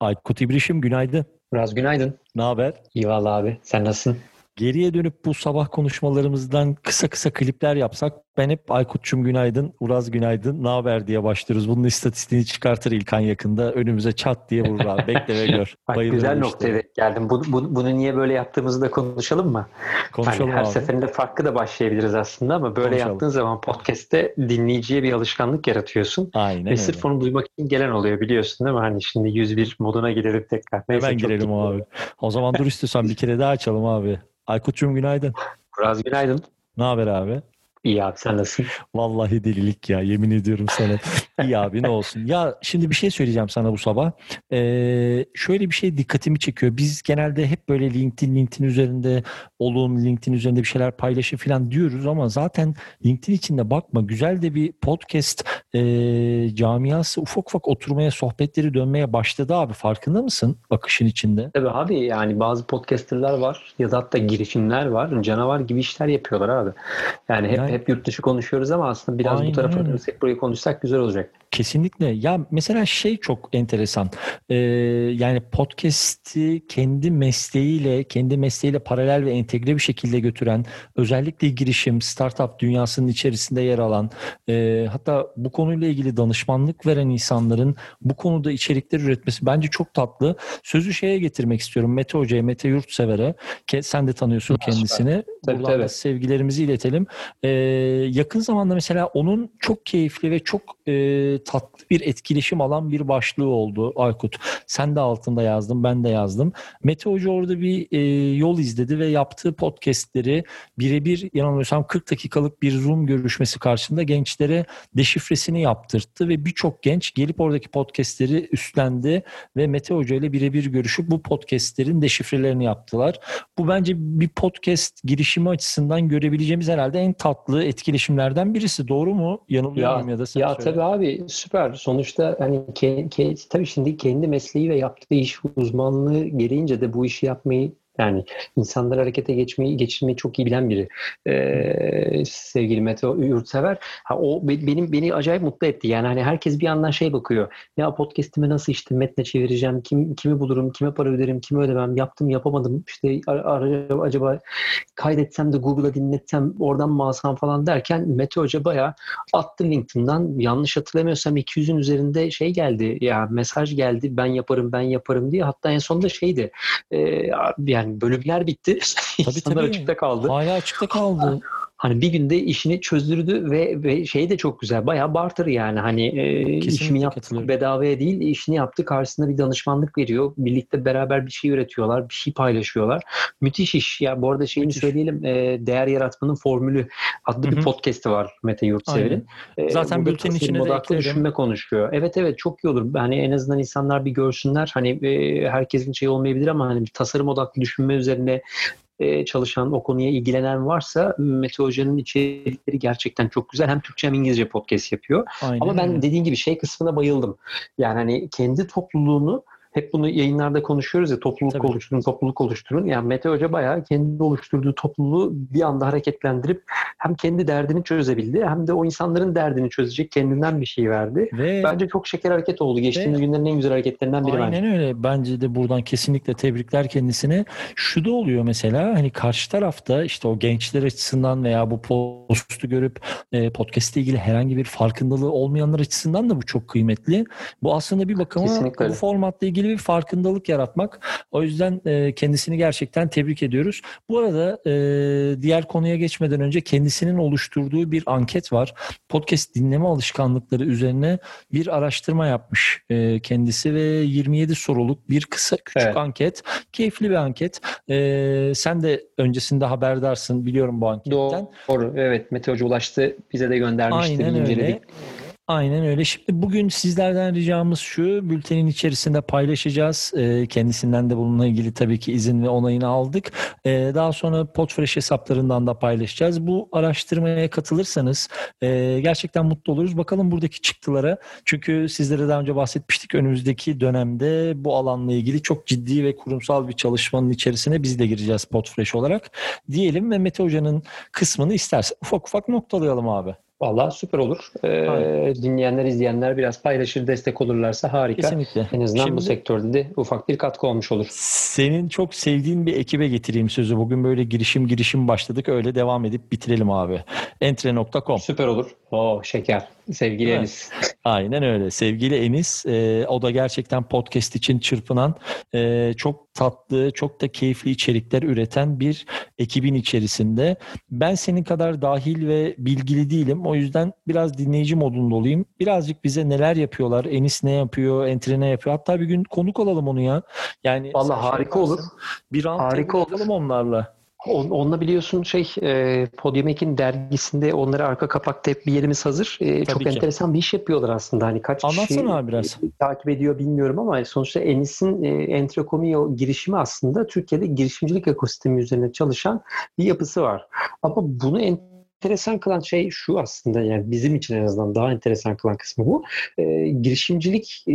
Aykut İbrişim günaydın. Biraz günaydın. Ne haber? İyi valla abi. Sen nasılsın? Geriye dönüp bu sabah konuşmalarımızdan kısa kısa klipler yapsak ben hep Aykut'cum günaydın, Uraz günaydın, ne haber diye başlıyoruz. Bunun istatistiğini çıkartır İlkan yakında. Önümüze çat diye vurur abi. Bekle ve gör. Bak, güzel noktaya işte. geldim. Bu, bu, bunu niye böyle yaptığımızı da konuşalım mı? Konuşalım hani her abi. seferinde farklı da başlayabiliriz aslında ama böyle Konuşalım. yaptığın zaman podcast'te dinleyiciye bir alışkanlık yaratıyorsun. Aynen Ve öyle. sırf onu duymak için gelen oluyor biliyorsun değil mi? Hani şimdi 101 moduna girelim tekrar. Neyse, Hemen girelim abi. O zaman dur istiyorsan bir kere daha açalım abi. Aykut'cum günaydın. Biraz günaydın. Ne haber abi? İyi abi sen nasılsın? Vallahi delilik ya yemin ediyorum sana. İyi abi ne olsun. Ya şimdi bir şey söyleyeceğim sana bu sabah. Ee, şöyle bir şey dikkatimi çekiyor. Biz genelde hep böyle LinkedIn, LinkedIn üzerinde olun, LinkedIn üzerinde bir şeyler paylaşın falan diyoruz ama zaten LinkedIn içinde bakma güzel de bir podcast e, camiası ufak ufak oturmaya, sohbetleri dönmeye başladı abi. Farkında mısın akışın içinde? Tabii abi yani bazı podcasterlar var ya da hatta girişimler var. Canavar gibi işler yapıyorlar abi. Yani hep Yani- hep yurt dışı konuşuyoruz ama aslında biraz Aynen bu tarafa dönsek burayı konuşsak güzel olacak. Kesinlikle. Ya mesela şey çok enteresan. Ee, yani podcast'i kendi mesleğiyle, kendi mesleğiyle paralel ve entegre bir şekilde götüren, özellikle girişim, startup dünyasının içerisinde yer alan, e, hatta bu konuyla ilgili danışmanlık veren insanların bu konuda içerikler üretmesi bence çok tatlı. Sözü şeye getirmek istiyorum. Mete Hoca'ya, Mete Yurtsever'e. Ke- Sen de tanıyorsun Süper. kendisini. Tabii, Buradan da tabii. sevgilerimizi iletelim. Ee, yakın zamanda mesela onun çok keyifli ve çok e, tatlı bir etkileşim alan bir başlığı oldu Aykut. Sen de altında yazdın, ben de yazdım. Mete Hoca orada bir e, yol izledi ve yaptığı podcastleri birebir yanılmıyorsam 40 dakikalık bir Zoom görüşmesi karşısında gençlere deşifresini yaptırttı ve birçok genç gelip oradaki podcastleri üstlendi ve Mete Hoca ile birebir görüşüp bu podcastlerin deşifrelerini yaptılar. Bu bence bir podcast girişimi açısından görebileceğimiz herhalde en tatlı etkileşimlerden birisi. Doğru mu? Yanılıyor Ya, muyum ya da sen ya söyle. tabii abi süper. Sonuçta hani ke, ke- tabii şimdi kendi mesleği ve yaptığı iş uzmanlığı gereğince de bu işi yapmayı yani insanlar harekete geçmeyi geçirmeyi çok iyi bilen biri. Ee, sevgili Mete Yurtsever. Ha, o be- benim beni acayip mutlu etti. Yani hani herkes bir yandan şey bakıyor. Ya podcast'imi nasıl işte metne çevireceğim? Kim kimi bulurum? Kime para öderim? Kime ödemem? Yaptım, yapamadım. İşte ar- acaba kaydetsem de Google'a dinletsem oradan mı alsam falan derken Mete Hoca bayağı attı LinkedIn'dan. Yanlış hatırlamıyorsam 200'ün üzerinde şey geldi. Ya mesaj geldi. Ben yaparım, ben yaparım diye. Hatta en sonunda şeydi. e, yani bölümler bitti. İnsanlar tabii. açıkta kaldı. Hala açıkta kaldı. Hani bir günde işini çözdürdü ve ve şey de çok güzel. Bayağı barter yani. Hani e, işimi yaptı katılıyorum. bedavaya değil. işini yaptı. Karşısında bir danışmanlık veriyor. Birlikte beraber bir şey üretiyorlar. Bir şey paylaşıyorlar. Müthiş iş. Ya bu arada şeyini Müthiş. söyleyelim. e, Değer Yaratmanın Formülü adlı Hı bir podcast'i var Mete Yurtsever'in. E, Zaten bültenin içine de odaklı eklerim. düşünme konuşuyor. Evet evet çok iyi olur. Hani en azından insanlar bir görsünler. Hani e, herkesin şey olmayabilir ama hani tasarım odaklı düşünme üzerine e, çalışan, o konuya ilgilenen varsa Mete Hoca'nın içerikleri gerçekten çok güzel. Hem Türkçe hem İngilizce podcast yapıyor. Aynen Ama ben dediğin gibi şey kısmına bayıldım. Yani hani kendi topluluğunu hep bunu yayınlarda konuşuyoruz ya topluluk Tabii. oluşturun, topluluk oluşturun. Yani Mete Hoca bayağı kendi oluşturduğu topluluğu bir anda hareketlendirip hem kendi derdini çözebildi hem de o insanların derdini çözecek kendinden bir şey verdi. Ve Bence çok şeker hareket oldu. Geçtiğimiz Ve- günlerin en güzel hareketlerinden biri Aynen bence. öyle. Bence de buradan kesinlikle tebrikler kendisine. Şu da oluyor mesela hani karşı tarafta işte o gençler açısından veya bu postu görüp e, podcast ile ilgili herhangi bir farkındalığı olmayanlar açısından da bu çok kıymetli. Bu aslında bir bakıma Kesinlikle bu formatla ilgili bir farkındalık yaratmak. O yüzden e, kendisini gerçekten tebrik ediyoruz. Bu arada e, diğer konuya geçmeden önce kendisi kendisinin oluşturduğu bir anket var. Podcast dinleme alışkanlıkları üzerine bir araştırma yapmış e, kendisi ve 27 soruluk bir kısa küçük evet. anket. Keyifli bir anket. E, sen de öncesinde haberdarsın biliyorum bu anketten. Doğru. Doğru. Evet Mete Hoca ulaştı. Bize de göndermişti. Aynen öyle. Aynen öyle. Şimdi bugün sizlerden ricamız şu. Bültenin içerisinde paylaşacağız. E, kendisinden de bununla ilgili tabii ki izin ve onayını aldık. E, daha sonra Podfresh hesaplarından da paylaşacağız. Bu araştırmaya katılırsanız e, gerçekten mutlu oluruz. Bakalım buradaki çıktılara. Çünkü sizlere daha önce bahsetmiştik. Önümüzdeki dönemde bu alanla ilgili çok ciddi ve kurumsal bir çalışmanın içerisine biz de gireceğiz Podfresh olarak. Diyelim ve Mete Hoca'nın kısmını istersen ufak ufak noktalayalım abi. Valla süper olur. Ee, dinleyenler, izleyenler biraz paylaşır, destek olurlarsa harika. Kesinlikle. En azından Şimdi, bu sektörde de ufak bir katkı olmuş olur. Senin çok sevdiğin bir ekibe getireyim sözü. Bugün böyle girişim girişim başladık. Öyle devam edip bitirelim abi. Entre.com Süper olur. O şeker. Sevgili evet. Enis. Aynen öyle. Sevgili Enis. E, o da gerçekten podcast için çırpınan, e, çok tatlı, çok da keyifli içerikler üreten bir ekibin içerisinde. Ben senin kadar dahil ve bilgili değilim. O yüzden biraz dinleyici modunda olayım. Birazcık bize neler yapıyorlar, Enis ne yapıyor, Entre ne yapıyor. Hatta bir gün konuk alalım onu ya. Yani Vallahi harika şey olur. Bir harika olur. onlarla. On, onunla biliyorsun şey e, Podium Ekin dergisinde onlara arka kapakta hep bir yerimiz hazır. E, çok ki. enteresan bir iş yapıyorlar aslında. Hani kaç Anlatsana kişi abi biraz. E, takip ediyor bilmiyorum ama sonuçta Enis'in e, Entrekomio girişimi aslında Türkiye'de girişimcilik ekosistemi üzerine çalışan bir yapısı var. Ama bunu en enteresan kılan şey şu aslında yani bizim için en azından daha enteresan kılan kısmı bu. E, girişimcilik e,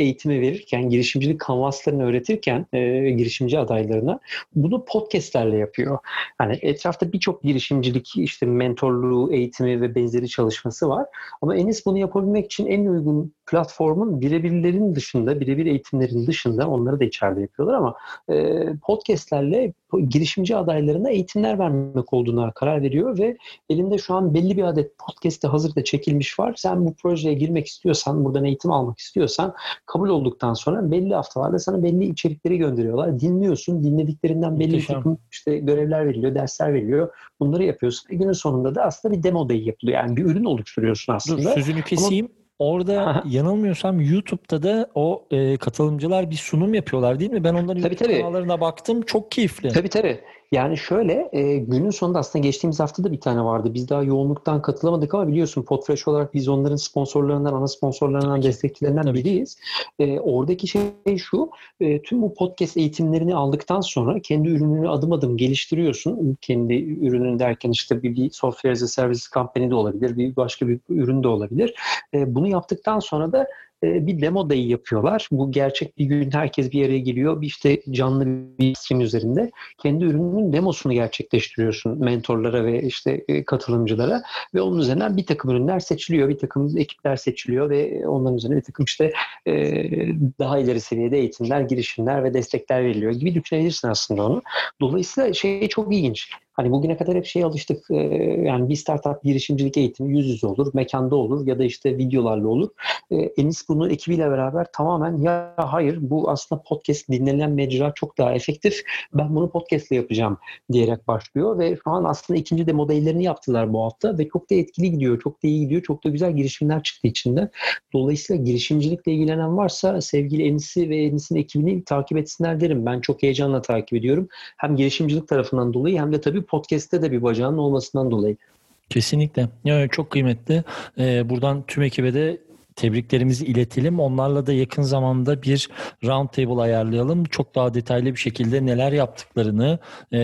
eğitimi verirken, girişimcilik kanvaslarını öğretirken e, girişimci adaylarına bunu podcastlerle yapıyor. Hani etrafta birçok girişimcilik işte mentorluğu, eğitimi ve benzeri çalışması var. Ama Enis bunu yapabilmek için en uygun platformun birebirlerin dışında, birebir eğitimlerin dışında onları da içeride yapıyorlar ama e, podcastlerle girişimci adaylarına eğitimler vermek olduğuna karar veriyor ve elinde şu an belli bir adet podcast'te hazırda çekilmiş var. Sen bu projeye girmek istiyorsan, buradan eğitim almak istiyorsan kabul olduktan sonra belli haftalarda sana belli içerikleri gönderiyorlar. Dinliyorsun, dinlediklerinden belli takım işte görevler veriliyor, dersler veriliyor. Bunları yapıyorsun. Ve günün sonunda da aslında bir demo day yapılıyor. Yani bir ürün oluşturuyorsun aslında. Dur sözünü keseyim. Ama Orada yanılmıyorsam YouTube'da da o e, katılımcılar bir sunum yapıyorlar değil mi? Ben onların tabii, YouTube tabii. kanallarına baktım. Çok keyifli. Tabii tabii. Yani şöyle e, günün sonunda aslında geçtiğimiz hafta da bir tane vardı. Biz daha yoğunluktan katılamadık ama biliyorsun Podfresh olarak biz onların sponsorlarından, ana sponsorlarından, destekçilerinden Tabii. biriyiz. E, oradaki şey şu, e, tüm bu podcast eğitimlerini aldıktan sonra kendi ürününü adım adım geliştiriyorsun. Kendi ürünün derken işte bir, bir software as a service company de olabilir, bir başka bir ürün de olabilir. E, bunu yaptıktan sonra da bir demo day yapıyorlar. Bu gerçek bir gün herkes bir yere geliyor. Bir işte canlı bir stream üzerinde kendi ürününün demosunu gerçekleştiriyorsun mentorlara ve işte e, katılımcılara ve onun üzerinden bir takım ürünler seçiliyor, bir takım ekipler seçiliyor ve onların üzerine bir takım işte e, daha ileri seviyede eğitimler, girişimler ve destekler veriliyor gibi düşünebilirsin aslında onu. Dolayısıyla şey çok ilginç. Hani bugüne kadar hep şey alıştık yani bir startup girişimcilik eğitimi yüz yüze olur, mekanda olur ya da işte videolarla olur. E, Enis bunu ekibiyle beraber tamamen ya hayır bu aslında podcast dinlenen mecra çok daha efektif. Ben bunu podcastle yapacağım diyerek başlıyor ve şu an aslında ikinci de modellerini yaptılar bu hafta ve çok da etkili gidiyor, çok da iyi gidiyor, çok da güzel girişimler çıktı içinde. Dolayısıyla girişimcilikle ilgilenen varsa sevgili Enis'i ve Enis'in ekibini takip etsinler derim. Ben çok heyecanla takip ediyorum. Hem girişimcilik tarafından dolayı hem de tabii podcast'te de bir bacağının olmasından dolayı. Kesinlikle. Yani çok kıymetli. Ee, buradan tüm ekibe de tebriklerimizi iletelim. Onlarla da yakın zamanda bir round table ayarlayalım. Çok daha detaylı bir şekilde neler yaptıklarını, e,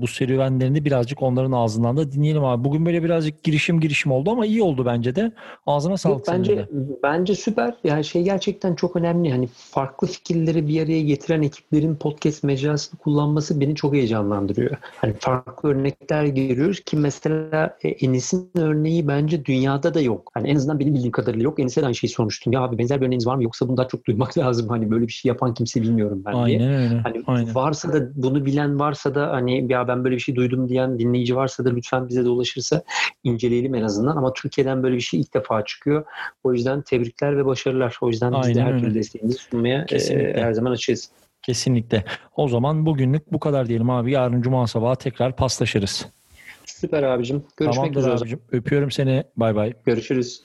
bu serüvenlerini birazcık onların ağzından da dinleyelim abi. Bugün böyle birazcık girişim girişim oldu ama iyi oldu bence de. Ağzına sağlık. bence de. bence süper. Yani şey gerçekten çok önemli. Hani farklı fikirleri bir araya getiren ekiplerin podcast mecrasını kullanması beni çok heyecanlandırıyor. Hani farklı örnekler görüyoruz ki mesela e, Enis'in örneği bence dünyada da yok. Hani en azından benim bildiğim kadarıyla yok. Enis'e de aynı şeyi sormuştum. Ya abi benzer bir örneğiniz var mı yoksa bunu daha çok duymak lazım. Hani böyle bir şey yapan kimse bilmiyorum ben Aynen diye. öyle. Hani Aynen. varsa da bunu bilen varsa da hani ya ben böyle bir şey duydum diyen dinleyici varsa da lütfen bize de ulaşırsa inceleyelim en azından. Ama Türkiye'den böyle bir şey ilk defa çıkıyor. O yüzden tebrikler ve başarılar. O yüzden Aynen biz de her türlü desteğimizi sunmaya e, her zaman açığız. Kesinlikle. O zaman bugünlük bu kadar diyelim abi. Yarın cuma sabahı tekrar paslaşırız. Süper abicim. Görüşmek Tamamdır üzere. abicim. Öpüyorum seni. Bay bay. Görüşürüz.